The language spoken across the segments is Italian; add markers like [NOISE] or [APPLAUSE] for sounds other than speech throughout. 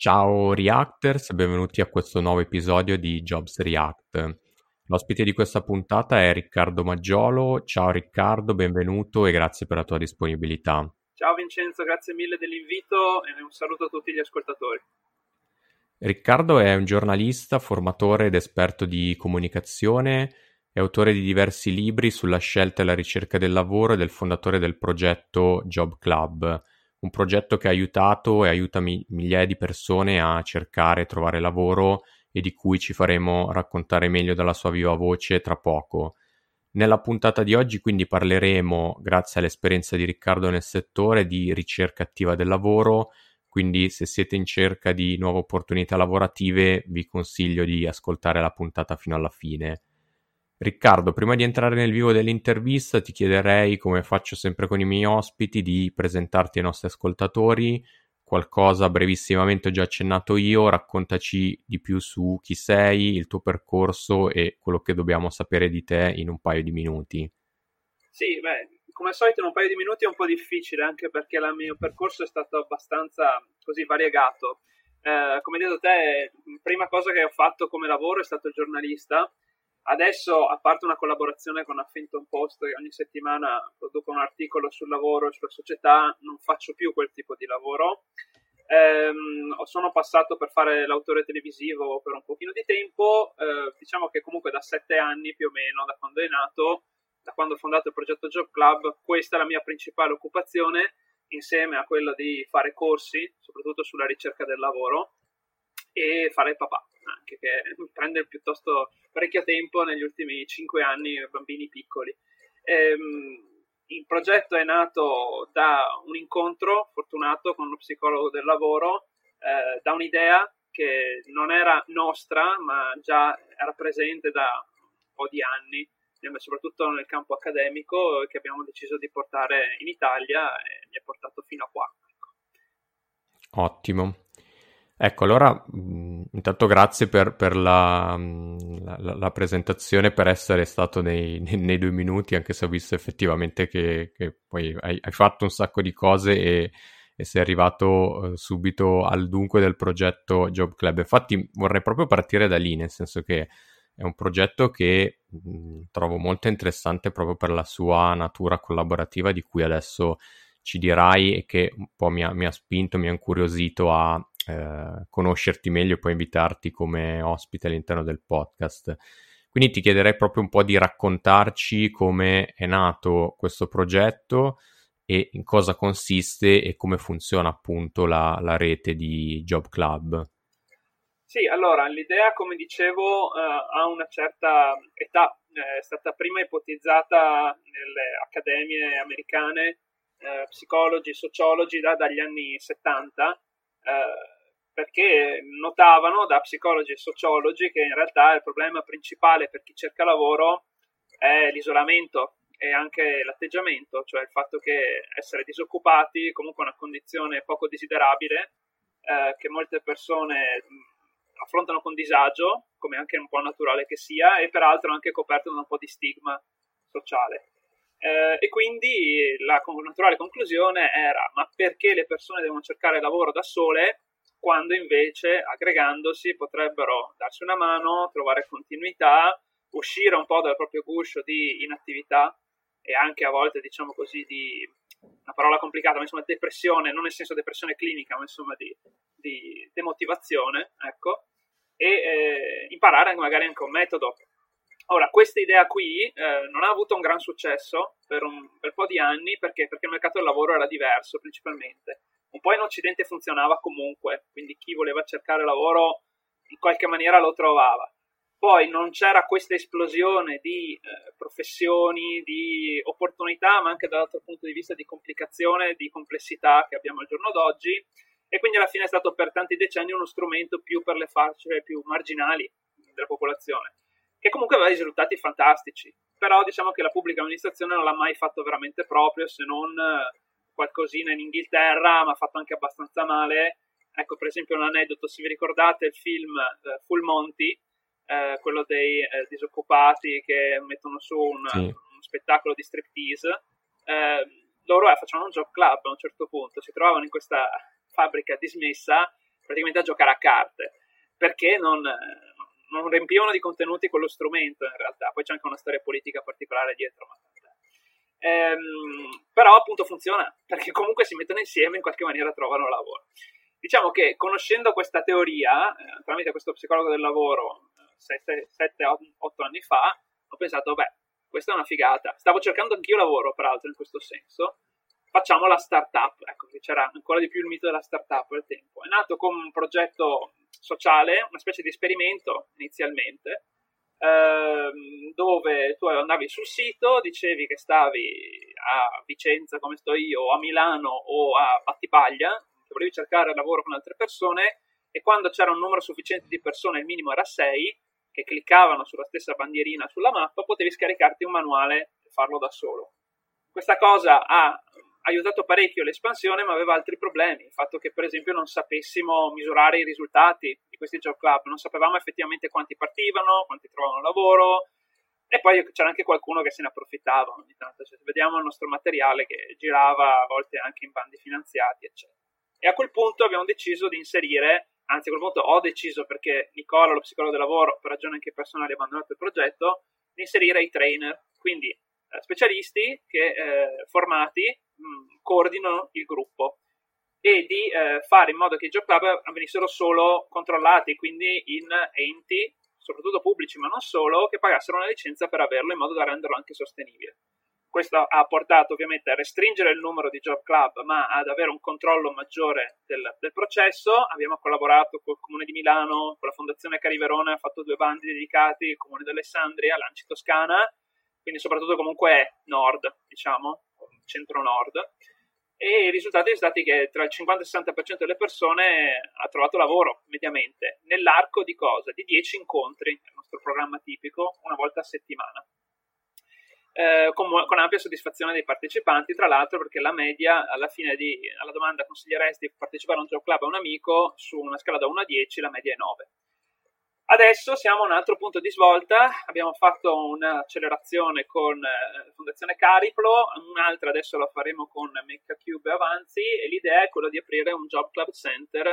Ciao Reactors, benvenuti a questo nuovo episodio di Jobs React. L'ospite di questa puntata è Riccardo Maggiolo. Ciao Riccardo, benvenuto e grazie per la tua disponibilità. Ciao Vincenzo, grazie mille dell'invito e un saluto a tutti gli ascoltatori. Riccardo è un giornalista, formatore ed esperto di comunicazione, è autore di diversi libri sulla scelta e la ricerca del lavoro ed è il fondatore del progetto Job Club un progetto che ha aiutato e aiuta mi- migliaia di persone a cercare e trovare lavoro e di cui ci faremo raccontare meglio dalla sua viva voce tra poco. Nella puntata di oggi quindi parleremo, grazie all'esperienza di Riccardo nel settore, di ricerca attiva del lavoro, quindi se siete in cerca di nuove opportunità lavorative vi consiglio di ascoltare la puntata fino alla fine. Riccardo, prima di entrare nel vivo dell'intervista, ti chiederei, come faccio sempre con i miei ospiti, di presentarti ai nostri ascoltatori. Qualcosa brevissimamente ho già accennato io, raccontaci di più su chi sei, il tuo percorso e quello che dobbiamo sapere di te in un paio di minuti. Sì, beh, come al solito in un paio di minuti è un po' difficile, anche perché il mio percorso è stato abbastanza così variegato. Eh, come detto te, prima cosa che ho fatto come lavoro è stato giornalista Adesso, a parte una collaborazione con Huffington Post, che ogni settimana produco un articolo sul lavoro e sulla società, non faccio più quel tipo di lavoro. Ehm, sono passato per fare l'autore televisivo per un pochino di tempo, eh, diciamo che comunque da sette anni più o meno, da quando è nato, da quando ho fondato il progetto Job Club, questa è la mia principale occupazione, insieme a quella di fare corsi, soprattutto sulla ricerca del lavoro, e fare il papà anche che prende piuttosto parecchio tempo negli ultimi cinque anni bambini piccoli. Ehm, il progetto è nato da un incontro fortunato con uno psicologo del lavoro, eh, da un'idea che non era nostra, ma già era presente da un po' di anni, soprattutto nel campo accademico, che abbiamo deciso di portare in Italia e mi ha portato fino a qua. Ecco. Ottimo. Ecco, allora intanto grazie per, per la, la, la, presentazione, per essere stato nei, [LAUGHS] nei, nei, due minuti, anche se ho visto effettivamente che, che poi hai, hai, fatto un sacco di cose e, e sei arrivato uh, subito al dunque del progetto Job Club. Infatti vorrei proprio partire da lì, nel senso che è un progetto che mh, trovo molto interessante proprio per la sua natura collaborativa di cui adesso ci dirai e che un po' mi ha, mi ha spinto, mi ha incuriosito a eh, conoscerti meglio e poi invitarti come ospite all'interno del podcast. Quindi ti chiederei proprio un po' di raccontarci come è nato questo progetto e in cosa consiste e come funziona appunto la, la rete di Job Club. Sì, allora l'idea, come dicevo, eh, ha una certa età, è stata prima ipotizzata nelle accademie americane, eh, psicologi, sociologi da, dagli anni 70. Eh, perché notavano da psicologi e sociologi che in realtà il problema principale per chi cerca lavoro è l'isolamento e anche l'atteggiamento, cioè il fatto che essere disoccupati comunque è una condizione poco desiderabile eh, che molte persone affrontano con disagio, come anche un po' naturale che sia, e peraltro anche coperto da un po' di stigma sociale. Eh, e quindi la naturale conclusione era: ma perché le persone devono cercare lavoro da sole quando invece aggregandosi potrebbero darsi una mano, trovare continuità, uscire un po' dal proprio guscio di inattività e anche a volte, diciamo così, di una parola complicata, ma insomma depressione, non nel senso depressione clinica, ma insomma di, di demotivazione, ecco, e eh, imparare magari anche un metodo. Ora, questa idea qui eh, non ha avuto un gran successo per un bel po' di anni perché? perché il mercato del lavoro era diverso principalmente. Un po' in Occidente funzionava comunque, quindi chi voleva cercare lavoro in qualche maniera lo trovava. Poi non c'era questa esplosione di eh, professioni, di opportunità, ma anche dall'altro punto di vista di complicazione, di complessità che abbiamo al giorno d'oggi. E quindi alla fine è stato per tanti decenni uno strumento più per le fasce più marginali della popolazione, che comunque aveva risultati fantastici. Però diciamo che la pubblica amministrazione non l'ha mai fatto veramente proprio, se non eh, qualcosina in Inghilterra, ma fatto anche abbastanza male. Ecco, per esempio, un aneddoto: se vi ricordate il film eh, Full Monty, eh, quello dei eh, disoccupati che mettono su un, sì. un spettacolo di striptease, loro facevano un job club a un certo punto, si trovavano in questa fabbrica dismessa praticamente a giocare a carte, perché non, non riempivano di contenuti quello strumento in realtà, poi c'è anche una storia politica particolare dietro, ma ehm, però appunto funziona, perché comunque si mettono insieme e in qualche maniera trovano lavoro. Diciamo che conoscendo questa teoria, eh, tramite questo psicologo del lavoro, 7-8 anni fa, ho pensato, beh, questa è una figata. Stavo cercando anch'io lavoro, peraltro, in questo senso. Facciamo la startup, ecco, che c'era ancora di più il mito della startup al tempo. È nato come un progetto sociale, una specie di esperimento inizialmente, ehm, dove tu andavi sul sito, dicevi che stavi a Vicenza come sto io, o a Milano o a Battipaglia, che volevi cercare lavoro con altre persone, e quando c'era un numero sufficiente di persone, il minimo era 6, che cliccavano sulla stessa bandierina sulla mappa, potevi scaricarti un manuale e farlo da solo. Questa cosa ha aiutato parecchio l'espansione, ma aveva altri problemi. Il fatto che, per esempio, non sapessimo misurare i risultati di questi job club, non sapevamo effettivamente quanti partivano, quanti trovavano lavoro, e poi c'era anche qualcuno che se ne approfittava ogni tanto. Cioè, vediamo il nostro materiale che girava a volte anche in bandi finanziati, eccetera. E a quel punto abbiamo deciso di inserire anzi a quel punto ho deciso perché Nicola, lo psicologo del lavoro, per ragioni anche personali ha abbandonato il progetto, di inserire i trainer, quindi specialisti che eh, formati mh, mm, coordinano il gruppo e di eh, fare in modo che i job club venissero solo controllati, quindi in enti, soprattutto pubblici ma non solo, che pagassero una licenza per averlo in modo da renderlo anche sostenibile. Questo ha portato ovviamente a restringere il numero di job club, ma ad avere un controllo maggiore del, del processo. Abbiamo collaborato con il Comune di Milano, con la Fondazione Cariverone, ha fatto due bandi dedicati, il Comune di Alessandria, Lanci Toscana, quindi soprattutto comunque nord, diciamo, centro-nord. E i risultati sono stati che tra il 50 e il 60% delle persone ha trovato lavoro mediamente nell'arco di cosa? Di 10 incontri, il nostro programma tipico, una volta a settimana eh, con, con, ampia soddisfazione dei partecipanti, tra l'altro perché la media alla fine di, alla domanda consiglieresti partecipare a un job club a un amico, su una scala da 1 a 10 la media è 9. Adesso siamo a un altro punto di svolta, abbiamo fatto un'accelerazione con eh, Fondazione Cariplo, un'altra adesso la faremo con MeccaCube Avanzi e l'idea è quella di aprire un Job Club Center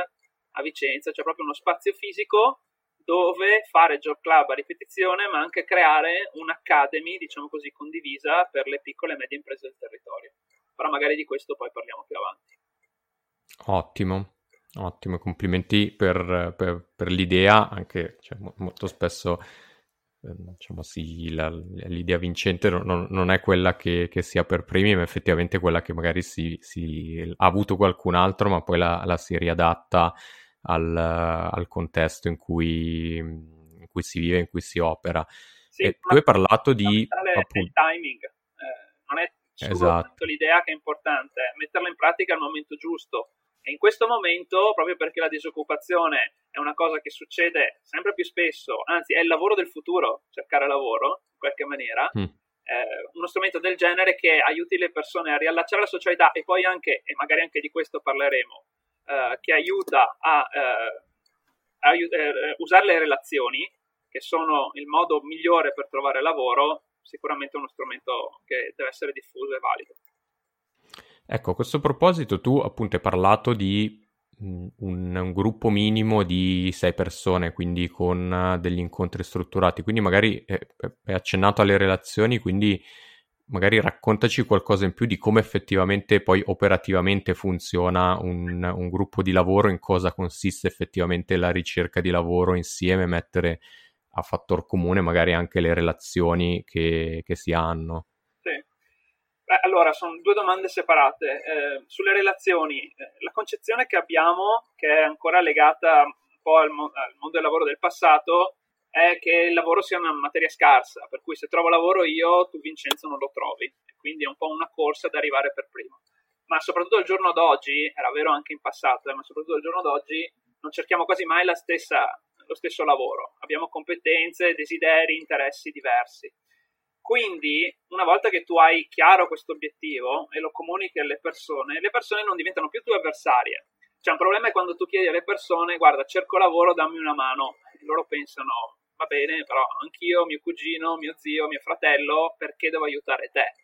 a Vicenza, cioè proprio uno spazio fisico dove fare job club a ripetizione, ma anche creare un'academy, diciamo così, condivisa per le piccole e medie imprese del territorio. Però magari di questo poi parliamo più avanti. Ottimo, ottimo, complimenti per, per, per l'idea, anche cioè, molto spesso ehm, diciamo sì, la, l'idea vincente non, non è quella che, che, sia per primi, ma effettivamente quella che magari si, si ha avuto qualcun altro, ma poi la, la si riadatta al, al contesto in cui, in cui, si vive, in cui si opera. Sì, e tu hai parlato di... Appunto... Il timing, eh, non è solo esatto. l'idea che è importante, è metterla in pratica al momento giusto. E in questo momento, proprio perché la disoccupazione è una cosa che succede sempre più spesso, anzi è il lavoro del futuro, cercare lavoro, in qualche maniera, mm. eh, uno strumento del genere che aiuti le persone a riallacciare la socialità e poi anche, e magari anche di questo parleremo, eh, che aiuta a, eh, a, a eh, usare le relazioni, che sono il modo migliore per trovare lavoro, sicuramente uno strumento che deve essere diffuso e valido. Ecco, a questo proposito tu appunto hai parlato di un, un, gruppo minimo di sei persone, quindi con degli incontri strutturati, quindi magari è, è accennato alle relazioni, quindi magari raccontaci qualcosa in più di come effettivamente poi operativamente funziona un, un, gruppo di lavoro, in cosa consiste effettivamente la ricerca di lavoro insieme, mettere a fattor comune magari anche le relazioni che, che si hanno. Allora, sono due domande separate. Eh, sulle relazioni, eh, la concezione che abbiamo, che è ancora legata un po' al, mo- al mondo del lavoro del passato, è che il lavoro sia una materia scarsa, per cui se trovo lavoro io, tu Vincenzo non lo trovi, quindi è un po' una corsa ad arrivare per primo. Ma soprattutto al giorno d'oggi, era vero anche in passato, eh, ma soprattutto al giorno d'oggi non cerchiamo quasi mai stessa, lo stesso lavoro, abbiamo competenze, desideri, interessi diversi. Quindi, una volta che tu hai chiaro questo obiettivo e lo comunichi alle persone, le persone non diventano più tue avversarie. C'è un problema è quando tu chiedi alle persone, guarda, cerco lavoro, dammi una mano. E loro pensano, va bene, però anch'io, mio cugino, mio zio, mio fratello, perché devo aiutare te?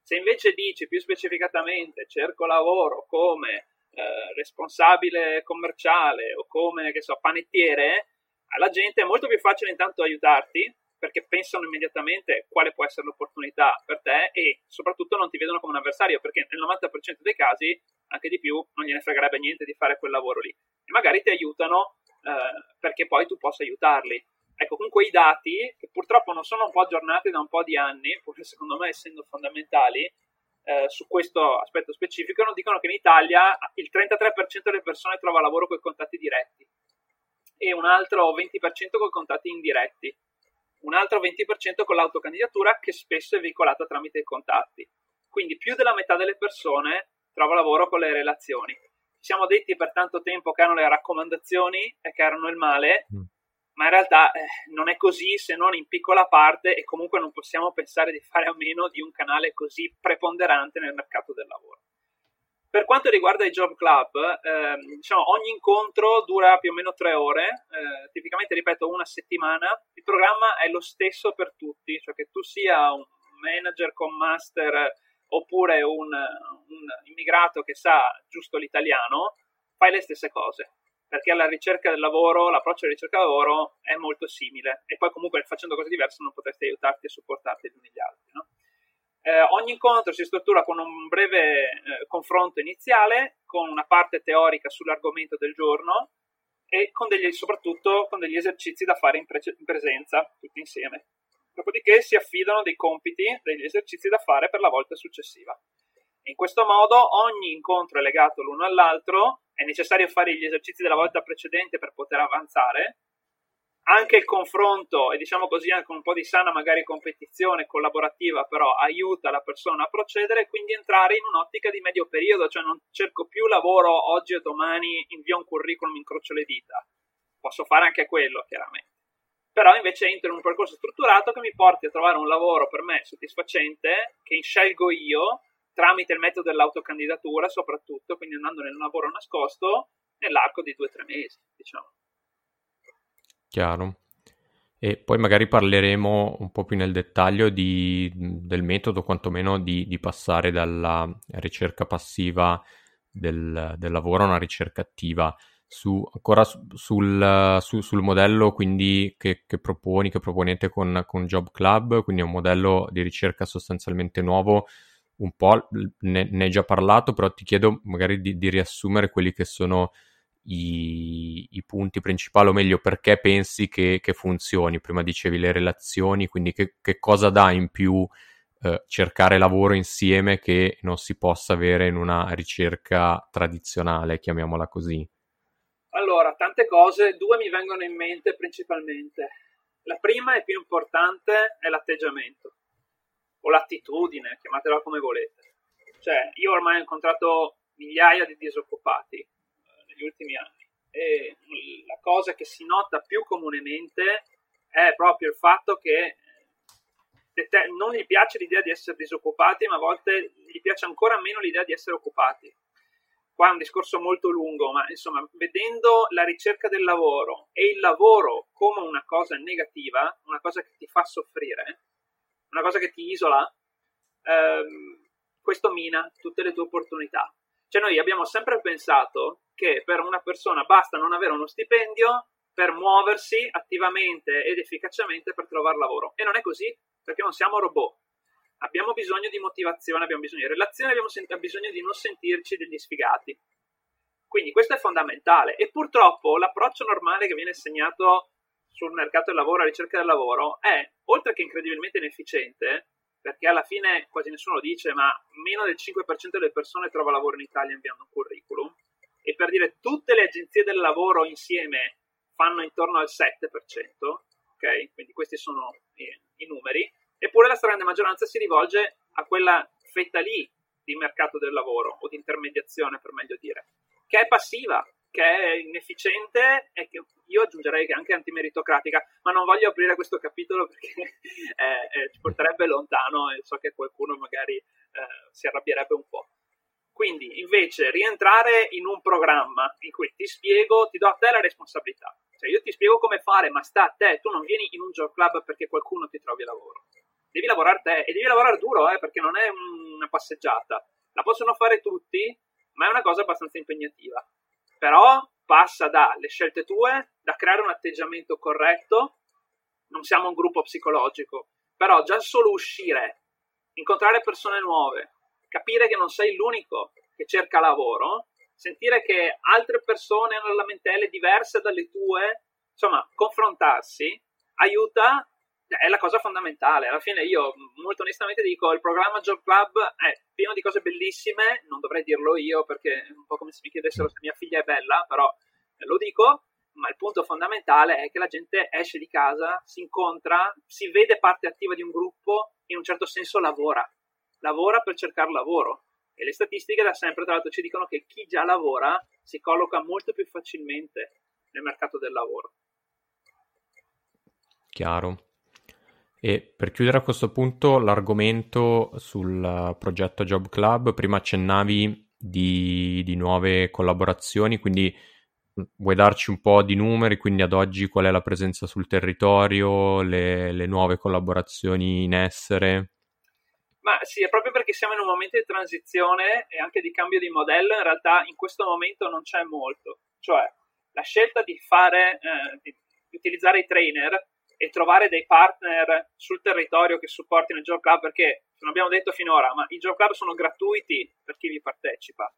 Se invece dici più specificatamente cerco lavoro come eh, responsabile commerciale o come, che so, panettiere, alla gente è molto più facile intanto aiutarti perché pensano immediatamente quale può essere l'opportunità per te e soprattutto non ti vedono come un avversario perché nel 90% dei casi, anche di più, non gliene fregherebbe niente di fare quel lavoro lì e magari ti aiutano eh, perché poi tu possa aiutarli. Ecco, comunque i dati, che purtroppo non sono un po' aggiornati da un po' di anni, pur secondo me essendo fondamentali, eh, su questo aspetto specifico, dicono che in Italia il 33% delle persone trova lavoro con i contatti diretti e un altro 20% con i contatti indiretti, un altro 20% con l'autocandidatura che spesso è veicolata tramite i contatti. Quindi più della metà delle persone trova lavoro con le relazioni. Ci siamo detti per tanto tempo che erano le raccomandazioni e che erano il male, mm ma in realtà eh, non è così se non in piccola parte e comunque non possiamo pensare di fare a meno di un canale così preponderante nel mercato del lavoro. Per quanto riguarda i job club, eh, diciamo, ogni incontro dura più o meno tre ore, eh, tipicamente ripeto una settimana. Il programma è lo stesso per tutti, cioè che tu sia un manager con master oppure un, un immigrato che sa giusto l'italiano, fai le stesse cose perché alla ricerca del lavoro, l'approccio alla ricerca del lavoro è molto simile e poi comunque facendo cose diverse non potresti aiutarti e supportarti gli uni gli altri. No? Eh, ogni incontro si struttura con un breve eh, confronto iniziale, con una parte teorica sull'argomento del giorno e con degli, soprattutto con degli esercizi da fare in, pre- in presenza, tutti insieme. Dopodiché si affidano dei compiti, degli esercizi da fare per la volta successiva. In questo modo ogni incontro è legato l'uno all'altro, è necessario fare gli esercizi della volta precedente per poter avanzare. Anche il confronto, e diciamo così anche un po' di sana magari competizione collaborativa, però aiuta la persona a procedere e quindi entrare in un'ottica di medio periodo, cioè non cerco più lavoro oggi o domani, invio un curriculum, incrocio le dita. Posso fare anche quello, chiaramente. Però invece entro in un percorso strutturato che mi porti a trovare un lavoro per me soddisfacente, che scelgo io, tramite il metodo dell'autocandidatura soprattutto, quindi andando nel lavoro nascosto nell'arco di due o tre mesi, diciamo. Chiaro. E poi magari parleremo un po' più nel dettaglio di, del metodo, quantomeno di, di, passare dalla ricerca passiva del, del, lavoro a una ricerca attiva. Su, ancora su, sul, su, sul, modello quindi che, che, proponi, che proponete con, con Job Club, quindi è un modello di ricerca sostanzialmente nuovo un po' ne, ne, hai già parlato, però ti chiedo magari di, di riassumere quelli che sono i, i, punti principali, o meglio, perché pensi che, che, funzioni. Prima dicevi le relazioni, quindi che, che cosa dà in più eh, cercare lavoro insieme che non si possa avere in una ricerca tradizionale, chiamiamola così. Allora, tante cose, due mi vengono in mente principalmente. La prima e più importante è l'atteggiamento o l'attitudine, chiamatela come volete. Cioè, io ormai ho incontrato migliaia di disoccupati negli ultimi anni e la cosa che si nota più comunemente è proprio il fatto che non gli piace l'idea di essere disoccupati, ma a volte gli piace ancora meno l'idea di essere occupati. Qua è un discorso molto lungo, ma insomma, vedendo la ricerca del lavoro e il lavoro come una cosa negativa, una cosa che ti fa soffrire, una cosa che ti isola, ehm, questo mina tutte le tue opportunità. Cioè noi abbiamo sempre pensato che per una persona basta non avere uno stipendio per muoversi attivamente ed efficacemente per trovare lavoro. E non è così, perché non siamo robot. Abbiamo bisogno di motivazione, abbiamo bisogno di relazione, abbiamo sen- bisogno di non sentirci degli sfigati. Quindi questo è fondamentale e purtroppo l'approccio normale che viene segnato sul mercato del lavoro, alla ricerca del lavoro, è, oltre che incredibilmente inefficiente, perché alla fine quasi nessuno lo dice, ma meno del 5% delle persone trova lavoro in Italia inviando un curriculum, e per dire tutte le agenzie del lavoro insieme fanno intorno al 7%, ok? Quindi questi sono i, i numeri, eppure la stragrande maggioranza si rivolge a quella fetta lì di mercato del lavoro o di intermediazione, per meglio dire, che è passiva, che è inefficiente e che io aggiungerei che anche antimeritocratica, ma non voglio aprire questo capitolo perché [LAUGHS] eh, eh, ci porterebbe lontano e so che qualcuno magari eh, si arrabbierebbe un po'. Quindi, invece, rientrare in un programma in cui ti spiego, ti do a te la responsabilità. Cioè, io ti spiego come fare, ma sta a te. Tu non vieni in un job club perché qualcuno ti trovi lavoro. Devi lavorare te e devi lavorare duro, eh, perché non è una passeggiata. La possono fare tutti, ma è una cosa abbastanza impegnativa. Però passa dalle scelte tue, da creare un atteggiamento corretto. Non siamo un gruppo psicologico, però già solo uscire, incontrare persone nuove, capire che non sei l'unico che cerca lavoro, sentire che altre persone hanno lamentele diverse dalle tue, insomma, confrontarsi aiuta, è la cosa fondamentale. Alla fine io molto onestamente dico, il programma Job Club è pieno di cose bellissime, non dovrei dirlo io perché è un po' come se mi chiedessero se mia figlia è bella, però lo dico, ma il punto fondamentale è che la gente esce di casa, si incontra, si vede parte attiva di un gruppo, in un certo senso lavora lavora per cercare lavoro. E le statistiche da sempre, tra l'altro, ci dicono che chi già lavora si colloca molto più facilmente nel mercato del lavoro. Chiaro. E per chiudere a questo punto l'argomento sul progetto Job Club, prima accennavi di, di nuove collaborazioni, quindi vuoi darci un po' di numeri, quindi ad oggi qual è la presenza sul territorio, le, le nuove collaborazioni in essere? Ma sì, è proprio perché siamo in un momento di transizione e anche di cambio di modello, in realtà in questo momento non c'è molto. Cioè, la scelta di fare, eh, di utilizzare i trainer e trovare dei partner sul territorio che supportino il Job Club, perché non abbiamo detto finora, ma i Job Club sono gratuiti per chi vi partecipa.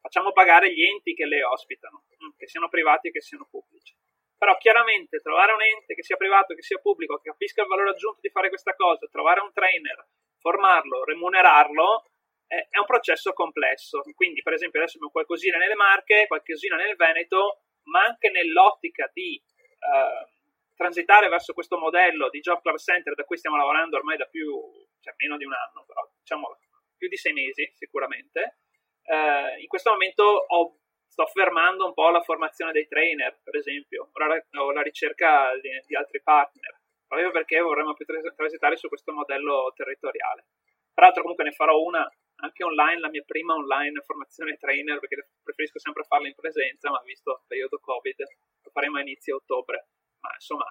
Facciamo pagare gli enti che le ospitano, mm, che siano privati che siano pubblici. Però chiaramente trovare un ente che sia privato, che sia pubblico, che capisca il valore aggiunto di fare questa cosa, trovare un trainer, formarlo, remunerarlo, è un processo complesso. Quindi, per esempio, adesso abbiamo qualcosina nelle Marche, qualcosina nel Veneto, ma anche nell'ottica di eh, transitare verso questo modello di Job Club Center da cui stiamo lavorando ormai da più, cioè meno di un anno, però diciamo più di sei mesi sicuramente. Eh, in questo momento ho, sto fermando un po' la formazione dei trainer, per esempio, o la, o la ricerca di, di altri partner proprio perché vorremmo più transitare su questo modello territoriale. Tra l'altro comunque ne farò una anche online, la mia prima online formazione trainer, perché preferisco sempre farla in presenza, ma visto il periodo Covid lo faremo a inizio ottobre. Ma insomma,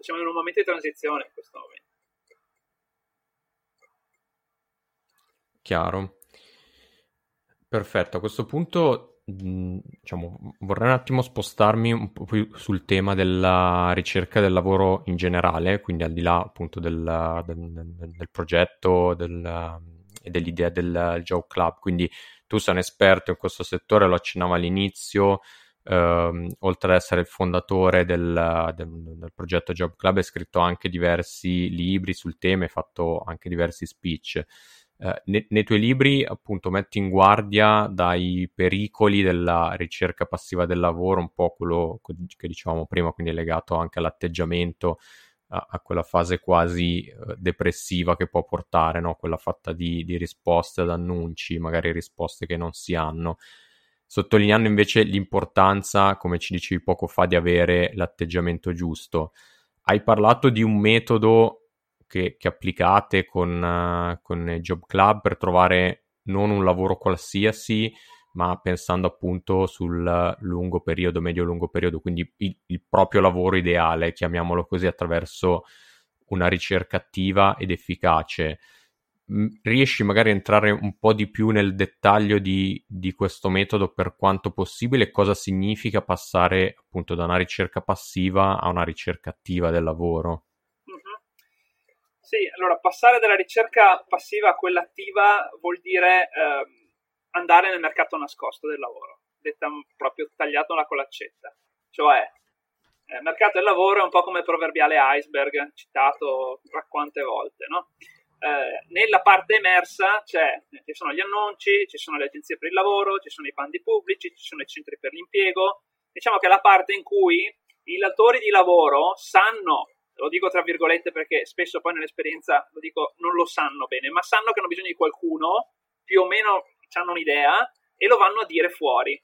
siamo in un momento di transizione in questo momento. Chiaro. Perfetto, a questo punto diciamo, vorrei un attimo spostarmi un po' più sul tema della ricerca del lavoro in generale, quindi al di là appunto del, del, del progetto del, e dell'idea del Joe Club. Quindi tu sei un esperto in questo settore, lo accennavo all'inizio, ehm, oltre ad essere il fondatore del, del, progetto Job Club, hai scritto anche diversi libri sul tema, hai fatto anche diversi speech. Eh, nei, nei, tuoi libri appunto metti in guardia dai pericoli della ricerca passiva del lavoro, un po' quello che dicevamo prima, quindi legato anche all'atteggiamento, a, quella fase quasi uh, depressiva che può portare, no? quella fatta di, di risposte ad annunci, magari risposte che non si hanno sottolineando invece l'importanza, come ci dicevi poco fa, di avere l'atteggiamento giusto. Hai parlato di un metodo che, che applicate con, uh, con Job Club per trovare non un lavoro qualsiasi, ma pensando appunto sul lungo periodo, medio-lungo periodo, quindi il, il, proprio lavoro ideale, chiamiamolo così, attraverso una ricerca attiva ed efficace. Riesci magari a entrare un po' di più nel dettaglio di, di questo metodo per quanto possibile? Cosa significa passare appunto da una ricerca passiva a una ricerca attiva del lavoro? Sì, allora passare dalla ricerca passiva a quella attiva vuol dire eh, andare nel mercato nascosto del lavoro, detta proprio tagliato una colaccetta. Cioè, eh, mercato del lavoro è un po' come il proverbiale iceberg, citato quante volte, no? Eh, nella parte emersa ci sono gli annunci, ci sono le agenzie per il lavoro, ci sono i bandi pubblici, ci sono i centri per l'impiego. Diciamo che è la parte in cui i datori di lavoro sanno lo dico tra virgolette perché spesso poi nell'esperienza lo dico non lo sanno bene, ma sanno che hanno bisogno di qualcuno, più o meno hanno un'idea e lo vanno a dire fuori.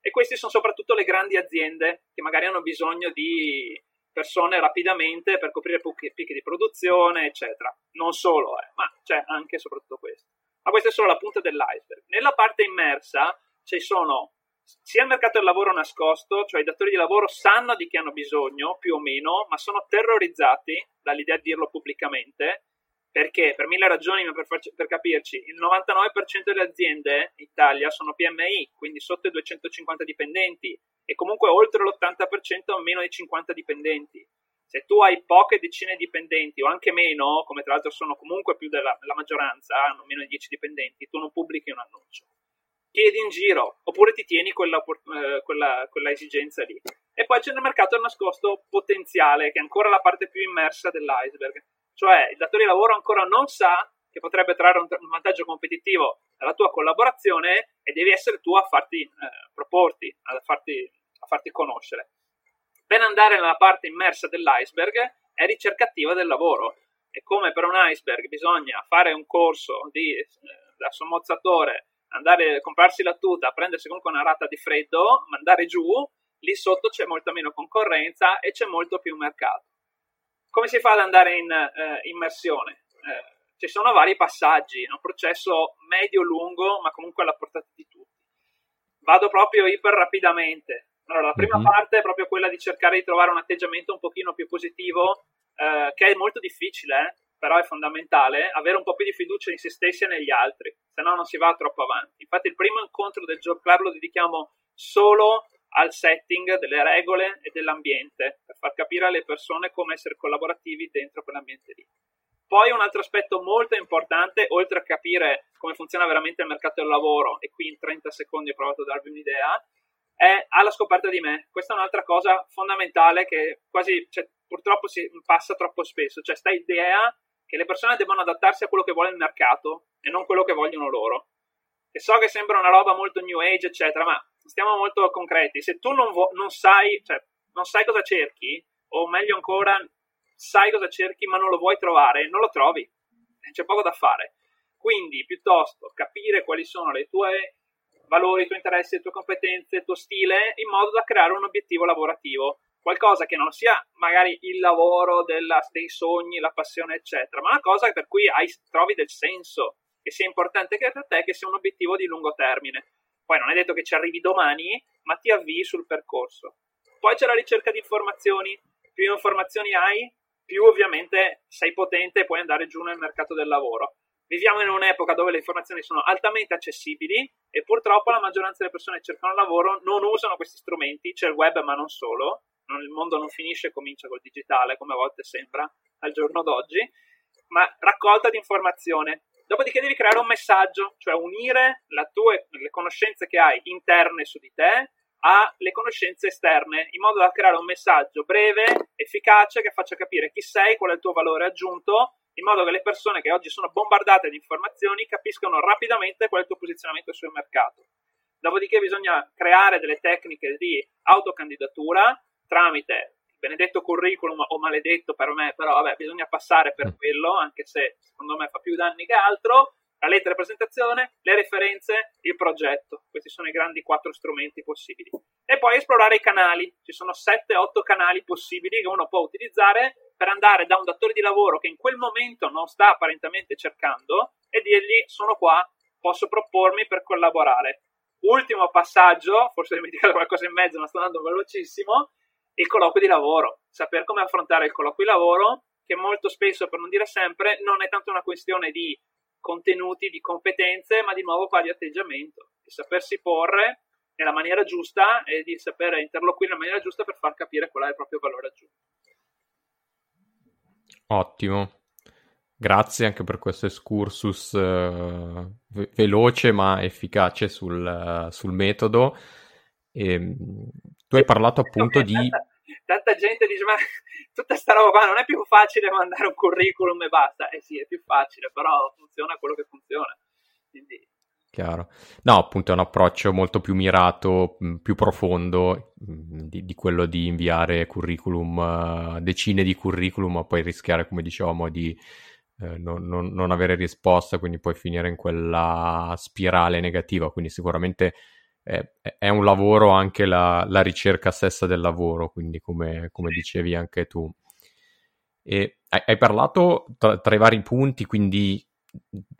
E queste sono soprattutto le grandi aziende che magari hanno bisogno di persone rapidamente per coprire picchi di produzione, eccetera. Non solo, eh, ma c'è anche e soprattutto questo. Ma questa è solo la punta dell'iceberg. Nella parte immersa ci sono sia il mercato del lavoro nascosto, cioè i datori di lavoro sanno di chi hanno bisogno, più o meno, ma sono terrorizzati dall'idea di dirlo pubblicamente, perché per mille ragioni, ma per, farci, per capirci, il 99% delle aziende in Italia sono PMI, quindi sotto i 250 dipendenti, e comunque oltre l'80% meno di 50 dipendenti. Se tu hai poche decine di dipendenti o anche meno, come tra l'altro sono comunque più della maggioranza, hanno meno di 10 dipendenti, tu non pubblichi un annuncio chiedi in giro oppure ti tieni quella, eh, quella, quella esigenza lì. E poi c'è il mercato nascosto potenziale, che è ancora la parte più immersa dell'iceberg. Cioè il datore di lavoro ancora non sa che potrebbe trarre un, un vantaggio competitivo dalla tua collaborazione e devi essere tu a farti eh, proporti, a farti, a farti conoscere. Per andare nella parte immersa dell'iceberg è ricercativa del lavoro. E come per un iceberg bisogna fare un corso di, eh, da sommozzatore andare a comprarsi la tuta, prendersi comunque una rata di freddo, mandare giù, lì sotto c'è molta meno concorrenza e c'è molto più mercato. Come si fa ad andare in eh, immersione? Eh, ci sono vari passaggi, è un processo medio-lungo, ma comunque alla portata di tutti. Vado proprio iper rapidamente. Allora, la prima mm-hmm. parte è proprio quella di cercare di trovare un atteggiamento un pochino più positivo, eh, che è molto difficile, eh? però è fondamentale avere un po' più di fiducia in se stessi e negli altri, se no non si va troppo avanti. Infatti il primo incontro del Job Club lo dedichiamo solo al setting delle regole e dell'ambiente, per far capire alle persone come essere collaborativi dentro quell'ambiente lì. Poi un altro aspetto molto importante, oltre a capire come funziona veramente il mercato del lavoro, e qui in 30 secondi ho provato a darvi un'idea, è alla scoperta di me. Questa è un'altra cosa fondamentale che quasi, cioè, purtroppo si passa troppo spesso, cioè sta idea che le persone debbano adattarsi a quello che vuole il mercato e non quello che vogliono loro. E so che sembra una roba molto new age, eccetera, ma stiamo molto concreti. Se tu non, vo- non, sai, cioè, non sai cosa cerchi, o meglio ancora, sai cosa cerchi ma non lo vuoi trovare, non lo trovi. C'è poco da fare. Quindi, piuttosto, capire quali sono i tuoi valori, i tuoi interessi, le tue competenze, il tuo stile, in modo da creare un obiettivo lavorativo qualcosa che non sia magari il lavoro della, dei sogni, la passione, eccetera, ma una cosa per cui hai, trovi del senso, che sia importante per te, che sia un obiettivo di lungo termine. Poi non è detto che ci arrivi domani, ma ti avvii sul percorso. Poi c'è la ricerca di informazioni, più informazioni hai, più ovviamente sei potente e puoi andare giù nel mercato del lavoro. Viviamo in un'epoca dove le informazioni sono altamente accessibili e purtroppo la maggioranza delle persone che cercano lavoro non usano questi strumenti, c'è il web ma non solo, non, il mondo non finisce e comincia col digitale, come a volte sembra al giorno d'oggi, ma raccolta di informazione. Dopodiché devi creare un messaggio, cioè unire tue, le conoscenze che hai interne su di te alle conoscenze esterne, in modo da creare un messaggio breve, efficace, che faccia capire chi sei, qual è il tuo valore aggiunto, in modo che le persone che oggi sono bombardate di informazioni capiscano rapidamente qual è il tuo posizionamento sul mercato. Dopodiché bisogna creare delle tecniche di autocandidatura tramite benedetto curriculum o maledetto per me, però vabbè, bisogna passare per mm. quello, anche se secondo me fa più danni che altro, la lettera di presentazione, le referenze, il progetto. Questi sono i grandi quattro strumenti possibili. E poi esplorare i canali. Ci sono 7-8 canali possibili che uno può utilizzare per andare da un datore di lavoro che in quel momento non sta apparentemente cercando e dirgli sono qua, posso propormi per collaborare. Ultimo passaggio, forse ho dimenticato [LAUGHS] qualcosa in mezzo, ma sto andando velocissimo, il colloquio di lavoro. Saper come affrontare il colloquio di lavoro, che molto spesso, per non dire sempre, non è tanto una questione di contenuti, di competenze, ma di nuovo qua di atteggiamento, di sapersi porre nella maniera giusta e di sapere interloquire nella maniera giusta per far capire qual è il proprio valore aggiunto. Ottimo. Grazie anche per questo excursus ve- veloce ma efficace sul, uh, sul metodo. E, ehm, tu hai parlato appunto di... Tanta, [LAUGHS] tanta, gente dice ma tutta sta roba qua non è più facile mandare un curriculum e basta. Eh sì, è più facile, però funziona quello che funziona. Quindi... Chiaro. No, appunto è un approccio molto più mirato, più profondo di, di quello di inviare curriculum, uh, decine di curriculum, ma poi rischiare, come dicevamo, di eh, non, non, non, avere risposta, quindi puoi finire in quella spirale negativa. Quindi sicuramente è, è un lavoro anche la, la, ricerca stessa del lavoro, quindi come, come dicevi anche tu. E hai, parlato tra, tra, i vari punti, quindi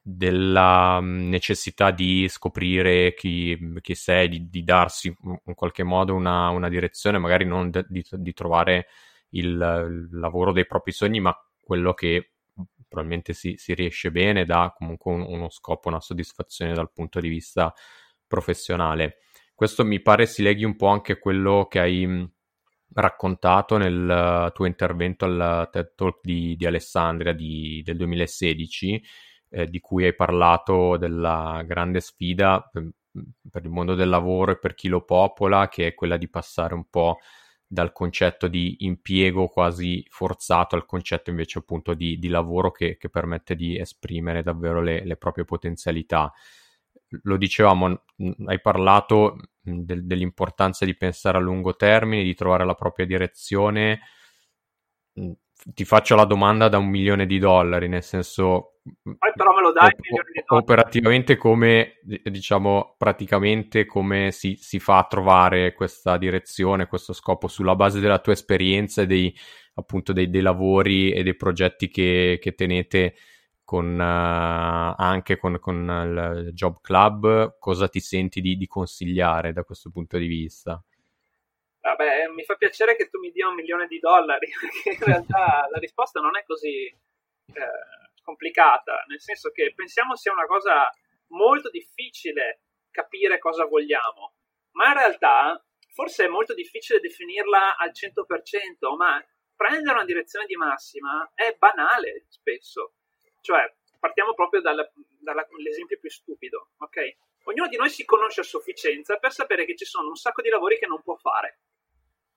della mm, necessità di scoprire chi, chi sei, di, di, darsi in qualche modo una, una direzione, magari non de, di, di, trovare il, il, lavoro dei propri sogni, ma quello che probabilmente si, si riesce bene, dà comunque un, uno scopo, una soddisfazione dal punto di vista professionale. Questo mi pare si leghi un po' anche a quello che hai raccontato nel tuo intervento al TED Talk di, di Alessandria di, del 2016, eh, di cui hai parlato della grande sfida per, per il mondo del lavoro e per chi lo popola, che è quella di passare un po' dal concetto di impiego quasi forzato al concetto invece appunto di, di lavoro che, che, permette di esprimere davvero le, le, proprie potenzialità. Lo dicevamo, hai parlato del, dell'importanza di pensare a lungo termine, di trovare la propria direzione. Ti faccio la domanda da un milione di dollari, nel senso poi però me lo dai op- operativamente come diciamo praticamente come si, si, fa a trovare questa direzione questo scopo sulla base della tua esperienza e dei appunto dei, dei lavori e dei progetti che, che tenete con, uh, anche con, con, il Job Club cosa ti senti di, di, consigliare da questo punto di vista? Vabbè, mi fa piacere che tu mi dia un milione di dollari [LAUGHS] perché in realtà [LAUGHS] la risposta non è così eh, complicata, nel senso che pensiamo sia una cosa molto difficile capire cosa vogliamo, ma in realtà forse è molto difficile definirla al 100%, ma prendere una direzione di massima è banale spesso. Cioè, partiamo proprio dall'esempio più stupido, ok? Ognuno di noi si conosce a sufficienza per sapere che ci sono un sacco di lavori che non può fare.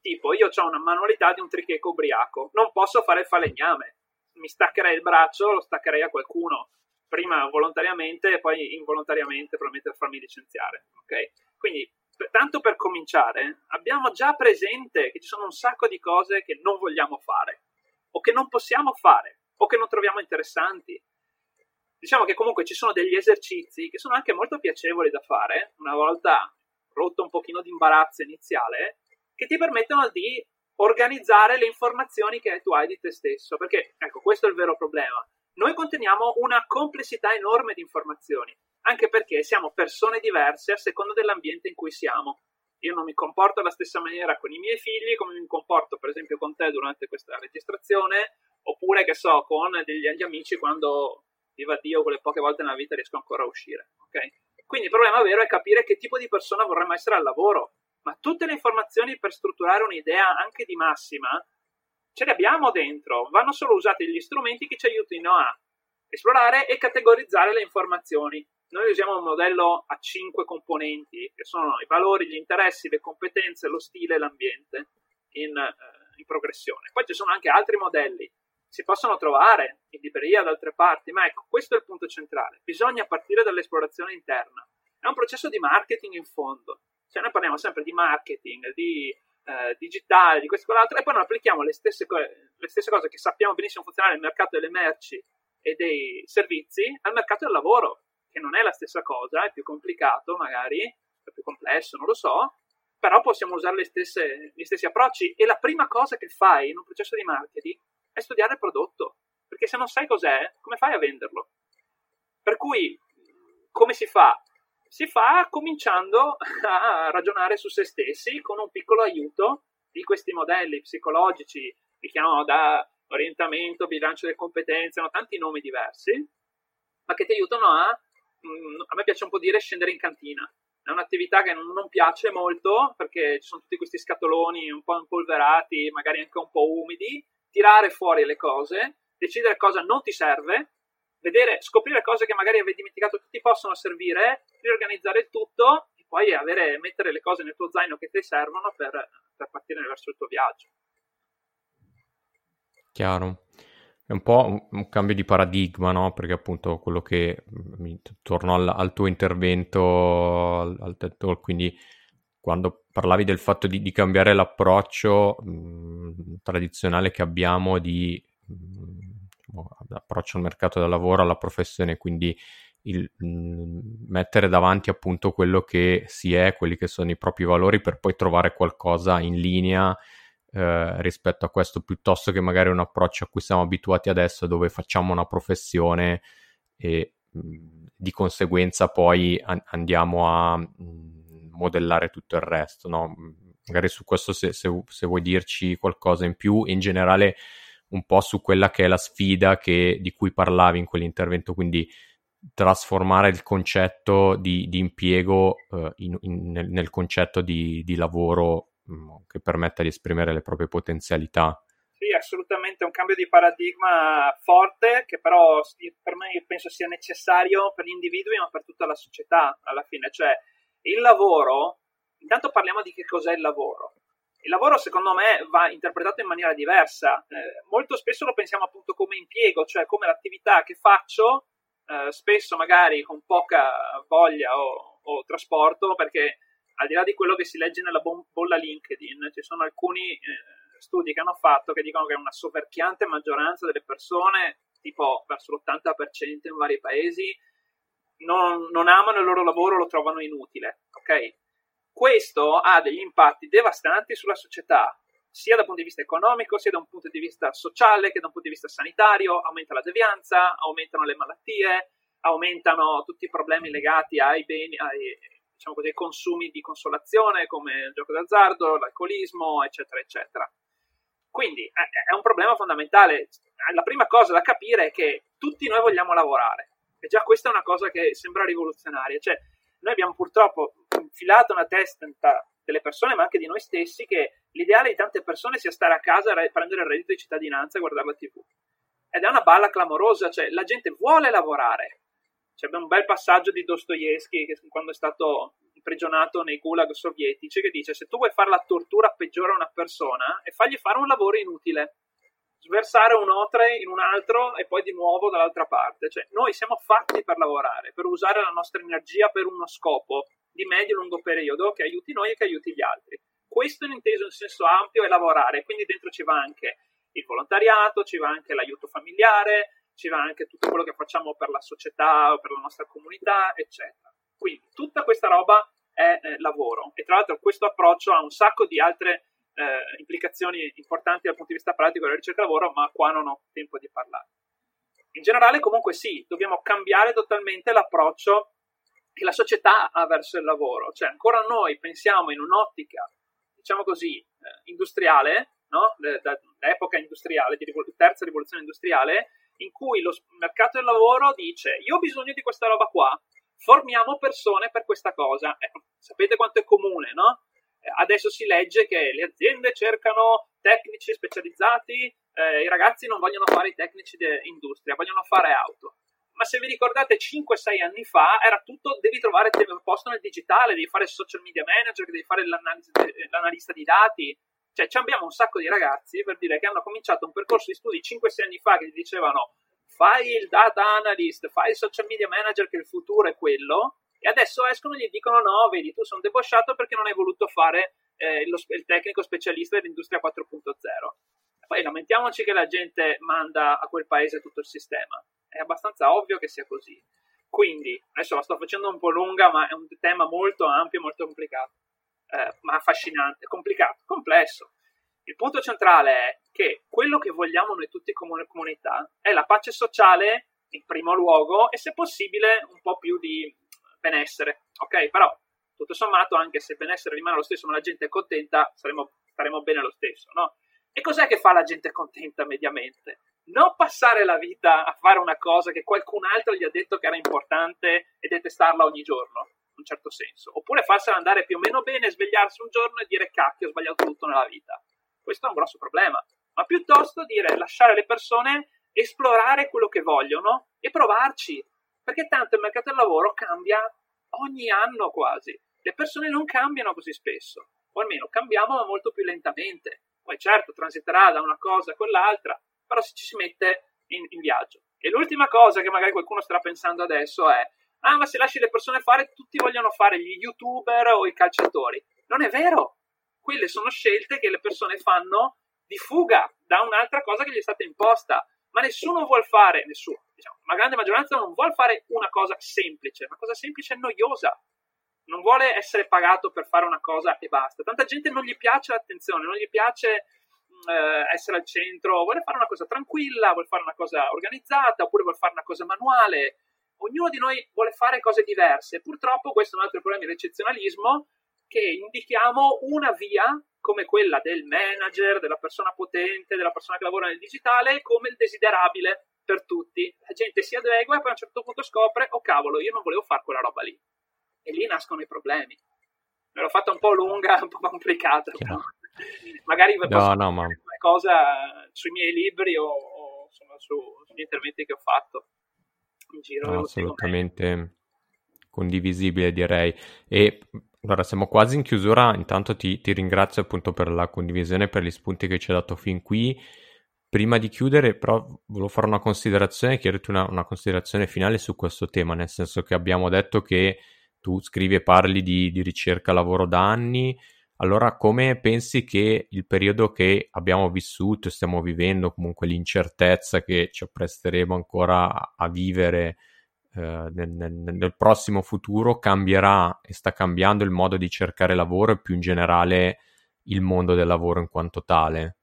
Tipo, io ho una manualità di un tricheco ubriaco, non posso fare il falegname, mi staccherei il braccio, lo staccherei a qualcuno, prima volontariamente e poi involontariamente probabilmente farmi licenziare. Ok? Quindi, per, tanto per cominciare, abbiamo già presente che ci sono un sacco di cose che non vogliamo fare, o che non possiamo fare, o che non troviamo interessanti. Diciamo che comunque ci sono degli esercizi che sono anche molto piacevoli da fare, una volta rotto un pochino di imbarazzo iniziale, che ti permettono di organizzare le informazioni che tu hai di te stesso, perché ecco, questo è il vero problema. Noi conteniamo una complessità enorme di informazioni, anche perché siamo persone diverse a seconda dell'ambiente in cui siamo. Io non mi comporto alla stessa maniera con i miei figli come mi comporto, per esempio, con te durante questa registrazione, oppure che so, con degli amici quando, viva Dio, quelle poche volte nella vita riesco ancora a uscire. Okay? Quindi il problema vero è capire che tipo di persona vorremmo essere al lavoro ma tutte le informazioni per strutturare un'idea anche di massima ce le abbiamo dentro, vanno solo usati gli strumenti che ci aiutino a esplorare e categorizzare le informazioni. Noi usiamo un modello a cinque componenti, che sono i valori, gli interessi, le competenze, lo stile e l'ambiente in, eh, in progressione. Poi ci sono anche altri modelli, si possono trovare in libreria da altre parti, ma ecco, questo è il punto centrale. Bisogna partire dall'esplorazione interna. È un processo di marketing in fondo. Cioè noi parliamo sempre di marketing, di eh, digitale, di questo e quell'altro, e poi noi applichiamo le stesse, co- le stesse cose che sappiamo benissimo funzionare nel mercato delle merci e dei servizi al mercato del lavoro. che non è la stessa cosa, è più complicato magari, è più complesso, non lo so, però possiamo usare stesse, gli stessi approcci e la prima cosa che fai in un processo di marketing è studiare il prodotto, perché se non sai cos'è, come fai a venderlo? Per cui, come si fa? Si fa cominciando a ragionare su se stessi con un piccolo aiuto di questi modelli psicologici, li chiamano da orientamento, bilancio delle competenze, hanno tanti nomi diversi, ma che ti aiutano a, mm, a me piace un po' dire, scendere in cantina. È un'attività che non, piace molto perché ci sono tutti questi scatoloni un po' impolverati, magari anche un po' umidi, tirare fuori le cose, decidere cosa non ti serve, vedere, scoprire cose che magari avevi dimenticato che ti possono servire, riorganizzare il tutto e poi avere, mettere le cose nel tuo zaino che ti servono per, per partire verso il tuo viaggio. Chiaro. È un po' un, cambio di paradigma, no? Perché appunto quello che mi, torno al, al, tuo intervento al, al quindi quando parlavi del fatto di, di cambiare l'approccio mh, tradizionale che abbiamo di mh, diciamo, approccio al mercato del lavoro, alla professione, quindi il, mh, mettere davanti appunto quello che si è, quelli che sono i propri valori per poi trovare qualcosa in linea eh, rispetto a questo piuttosto che magari un approccio a cui siamo abituati adesso dove facciamo una professione e di conseguenza poi an- andiamo a modellare tutto il resto no? magari su questo se, se, se, vuoi dirci qualcosa in più in generale un po' su quella che è la sfida che, di cui parlavi in quell'intervento quindi trasformare il concetto di, di impiego uh, in, in, nel, nel, concetto di, di lavoro Mm, che permetta di esprimere le proprie potenzialità. Sì, assolutamente, un cambio di paradigma forte che però per me penso sia necessario per gli individui ma per tutta la società alla fine. Cioè, il lavoro, intanto parliamo di che cos'è il lavoro. Il lavoro secondo me va interpretato in maniera diversa. Eh, molto spesso lo pensiamo appunto come impiego, cioè come l'attività che faccio, eh, spesso magari con poca voglia o, o trasporto, perché al di là di quello che si legge nella bolla LinkedIn, ci sono alcuni eh, studi che hanno fatto che dicono che una soverchiante maggioranza delle persone, tipo verso l'80% in vari paesi, non, non amano il loro lavoro, lo trovano inutile. Ok? Questo ha degli impatti devastanti sulla società, sia dal punto di vista economico, sia da un punto di vista sociale, che da un punto di vista sanitario, aumenta la devianza, aumentano le malattie, aumentano tutti i problemi legati ai beni, ai, diciamo così, consumi di consolazione come il gioco d'azzardo, l'alcolismo, eccetera, eccetera. Quindi è un problema fondamentale. La prima cosa da capire è che tutti noi vogliamo lavorare. E già questa è una cosa che sembra rivoluzionaria. Cioè, noi abbiamo purtroppo infilato una testa delle persone, ma anche di noi stessi, che l'ideale di tante persone sia stare a casa, prendere il reddito di cittadinanza e guardare la TV. Ed è una balla clamorosa, cioè la gente vuole lavorare, c'è un bel passaggio di Dostoevsky quando è stato imprigionato nei gulag sovietici che dice se tu vuoi fare la tortura peggiore a una persona e fargli fare un lavoro inutile sversare un otre in un altro e poi di nuovo dall'altra parte. Cioè noi siamo fatti per lavorare per usare la nostra energia per uno scopo di medio e lungo periodo che aiuti noi e che aiuti gli altri. Questo in inteso in senso ampio è lavorare. Quindi dentro ci va anche il volontariato ci va anche l'aiuto familiare ci va anche tutto quello che facciamo per la società o per la nostra comunità, eccetera. Quindi tutta questa roba è eh, lavoro. E tra l'altro questo approccio ha un sacco di altre eh, implicazioni importanti dal punto di vista pratico della ricerca lavoro, ma qua non ho tempo di parlare. In generale, comunque sì, dobbiamo cambiare totalmente l'approccio che la società ha verso il lavoro. Cioè, ancora noi pensiamo in un'ottica, diciamo così, eh, industriale, no? dall'epoca industriale, di rivol- terza rivoluzione industriale, in cui lo mercato del lavoro dice io ho bisogno di questa roba qua, formiamo persone per questa cosa. Eh, sapete quanto è comune, no? Eh, adesso si legge che le aziende cercano tecnici specializzati, eh, i ragazzi non vogliono fare i tecnici di industria, vogliono fare auto. Ma se vi ricordate 5-6 anni fa era tutto devi trovare il posto nel digitale, devi fare social media manager, devi fare l'analista di dati, cioè, abbiamo un sacco di ragazzi per dire che hanno cominciato un percorso di studi 5-6 anni fa che gli dicevano fai il data analyst, fai il social media manager che il futuro è quello, e adesso escono e gli dicono no, vedi, tu sei debosciato perché non hai voluto fare eh, lo, il tecnico specialista dell'industria 4.0. Poi lamentiamoci che la gente manda a quel paese tutto il sistema. È abbastanza ovvio che sia così. Quindi, adesso la sto facendo un po' lunga, ma è un tema molto ampio molto complicato, eh, ma affascinante, complicato, complesso. Il punto centrale è che quello che vogliamo noi tutti come comunità è la pace sociale in primo luogo e se possibile un po' più di benessere, ok? Però tutto sommato anche se il benessere rimane lo stesso ma la gente è contenta, saremo, staremo bene lo stesso, no? E cos'è che fa la gente contenta mediamente? Non passare la vita a fare una cosa che qualcun altro gli ha detto che era importante e detestarla ogni giorno, in un certo senso. Oppure farsela andare più o meno bene, svegliarsi un giorno e dire cacchio, ho sbagliato tutto nella vita. Questo è un grosso problema. Ma piuttosto dire lasciare le persone esplorare quello che vogliono e provarci. Perché tanto il mercato del lavoro cambia ogni anno quasi. Le persone non cambiano così spesso, o almeno cambiamo ma molto più lentamente. Poi certo transiterà da una cosa a quell'altra, però se ci si mette in, in viaggio. E l'ultima cosa che magari qualcuno starà pensando adesso è ah ma se lasci le persone fare, tutti vogliono fare gli youtuber o i calciatori. Non è vero. Quelle sono scelte che le persone fanno di fuga da un'altra cosa che gli è stata imposta ma nessuno vuole fare, nessuno, diciamo, la grande maggioranza non vuole fare una cosa semplice, una cosa semplice è noiosa, non vuole essere pagato per fare una cosa e basta. Tanta gente non gli piace l'attenzione, non gli piace eh, essere al centro, vuole fare una cosa tranquilla, vuole fare una cosa organizzata, oppure vuole fare una cosa manuale. Ognuno di noi vuole fare cose diverse. Purtroppo questo è un altro problema di eccezionalismo che indichiamo una via come quella del manager, della persona potente, della persona che lavora nel digitale, come il desiderabile per tutti. La gente si adegua e poi a un certo punto scopre, oh cavolo, io non volevo fare quella roba lì. E lì nascono i problemi. Me l'ho fatta un po' lunga, [LAUGHS] un po' complicata. Magari no, posso no, ma... qualcosa sui miei libri o, o insomma, su, sugli interventi che ho fatto in giro. No, assolutamente condivisibile direi. E allora, siamo quasi in chiusura. Intanto ti, ti, ringrazio appunto per la condivisione, per gli spunti che ci hai dato fin qui. Prima di chiudere, però, volevo fare una considerazione, chiederti una, una considerazione finale su questo tema, nel senso che abbiamo detto che tu scrivi e parli di, di ricerca lavoro da anni. Allora, come pensi che il periodo che abbiamo vissuto stiamo vivendo, comunque l'incertezza che ci appresteremo ancora a, a vivere, eh, nel, nel, nel, prossimo futuro cambierà e sta cambiando il modo di cercare lavoro e più in generale il mondo del lavoro in quanto tale?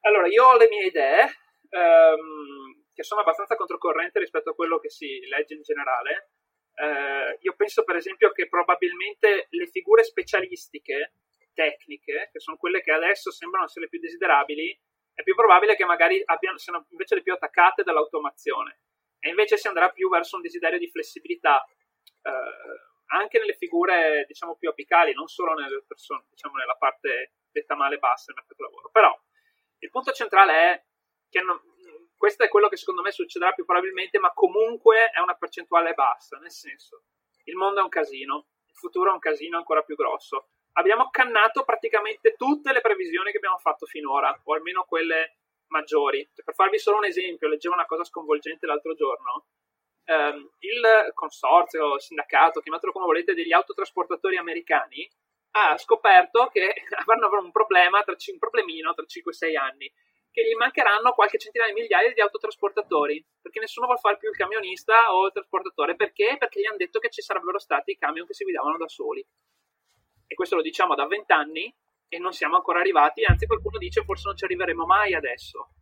Allora, io ho le mie idee, ehm, che sono abbastanza controcorrente rispetto a quello che si legge in generale. Eh, io penso, per esempio, che probabilmente le figure specialistiche, tecniche, che sono quelle che adesso sembrano essere più desiderabili, è più probabile che magari abbiano, siano invece le più attaccate dall'automazione e invece si andrà più verso un desiderio di flessibilità eh, anche nelle figure diciamo più apicali, non solo nelle persone, diciamo nella parte detta male bassa del mercato del lavoro. Però il punto centrale è che non, questo è quello che secondo me succederà più probabilmente, ma comunque è una percentuale bassa, nel senso il mondo è un casino, il futuro è un casino ancora più grosso. Abbiamo cannato praticamente tutte le previsioni che abbiamo fatto finora, o almeno quelle maggiori. Per farvi solo un esempio, leggevo una cosa sconvolgente l'altro giorno. Um, il consorzio, il sindacato, chiamatelo come volete, degli autotrasportatori americani ha scoperto che [LAUGHS] avranno un problema, tra, un problemino tra 5-6 anni, che gli mancheranno qualche centinaia di migliaia di autotrasportatori, perché nessuno vuole fare più il camionista o il trasportatore. Perché? Perché gli hanno detto che ci sarebbero stati i camion che si guidavano da soli. E questo lo diciamo da 20 anni e non siamo ancora arrivati, anzi qualcuno dice forse non ci arriveremo mai adesso.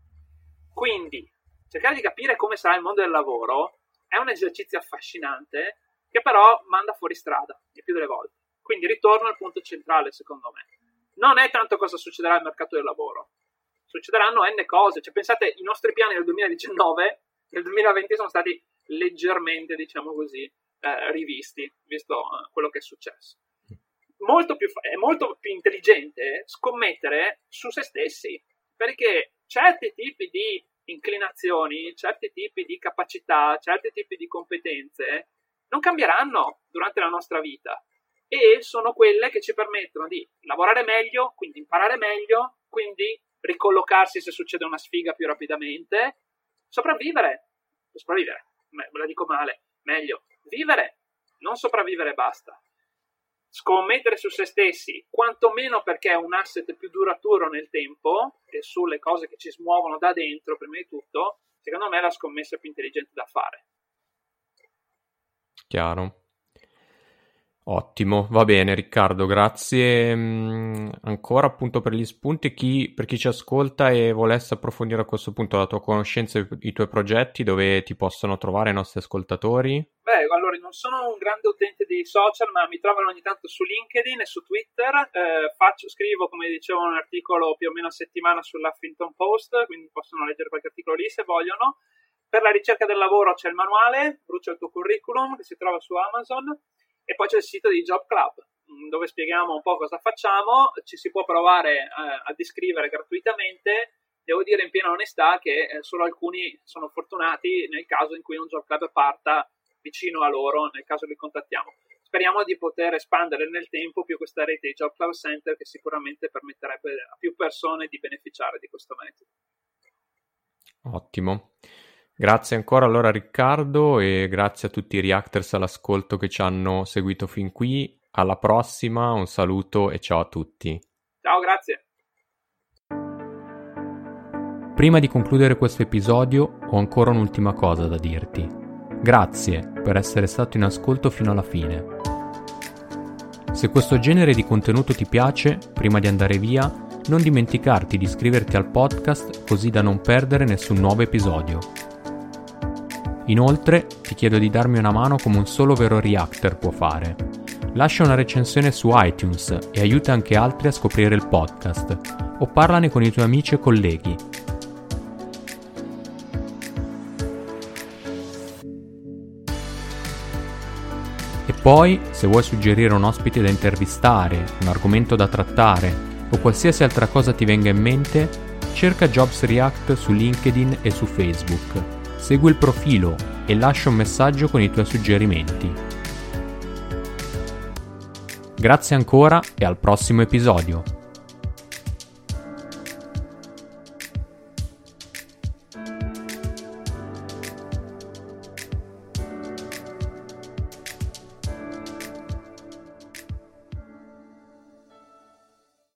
Quindi, cercare di capire come sarà il mondo del lavoro è un esercizio affascinante che però manda fuori strada, il più delle volte. Quindi ritorno al punto centrale, secondo me. Non è tanto cosa succederà al mercato del lavoro, succederanno n cose. Cioè, pensate, i nostri piani del 2019, nel 2020 sono stati leggermente, diciamo così, eh, rivisti, visto eh, quello che è successo molto più, è molto più intelligente scommettere su se stessi, perché certi tipi di inclinazioni, certi tipi di capacità, certi tipi di competenze non cambieranno durante la nostra vita e sono quelle che ci permettono di lavorare meglio, quindi imparare meglio, quindi ricollocarsi se succede una sfiga più rapidamente, sopravvivere, sopravvivere, me la dico male, meglio, vivere, non sopravvivere basta scommettere su se stessi, quantomeno perché è un asset più duraturo nel tempo e sulle cose che ci smuovono da dentro, prima di tutto, secondo me è la scommessa più intelligente da fare. chiaro. Ottimo, va bene Riccardo, grazie mm, ancora appunto per gli spunti. Chi, per chi ci ascolta e volesse approfondire a questo punto la tua conoscenza e i tuoi progetti, dove ti possono trovare i nostri ascoltatori? Beh, allora non sono un grande utente di social, ma mi trovano ogni tanto su LinkedIn e su Twitter. Eh, faccio, scrivo, come dicevo, un articolo più o meno a settimana sull'Huffington Post, quindi possono leggere qualche articolo lì se vogliono. Per la ricerca del lavoro c'è il manuale, Brucia il tuo curriculum, che si trova su Amazon e poi c'è il sito di Job Club mm, dove spieghiamo un po' cosa facciamo, ci si può provare eh, a descrivere gratuitamente. Devo dire in piena onestà che eh, solo alcuni sono fortunati nel caso in cui un Job Club parta vicino a loro, nel caso li contattiamo. Speriamo di poter espandere nel tempo più questa rete di Job Club Center che sicuramente permetterebbe a più persone di beneficiare di questo metodo. Ottimo. Grazie ancora allora Riccardo e grazie a tutti i reactors all'ascolto che ci hanno seguito fin qui. Alla prossima, un saluto e ciao a tutti. Ciao, grazie. Prima di concludere questo episodio ho ancora un'ultima cosa da dirti. Grazie per essere stato in ascolto fino alla fine. Se questo genere di contenuto ti piace, prima di andare via, non dimenticarti di iscriverti al podcast così da non perdere nessun nuovo episodio. Inoltre ti chiedo di darmi una mano come un solo vero reactor può fare. Lascia una recensione su iTunes e aiuta anche altri a scoprire il podcast, o parlane con i tuoi amici e colleghi. E poi, se vuoi suggerire un ospite da intervistare, un argomento da trattare, o qualsiasi altra cosa ti venga in mente, cerca Jobs React su LinkedIn e su Facebook segui il profilo e lascia un messaggio con i tuoi suggerimenti. Grazie ancora e al prossimo episodio.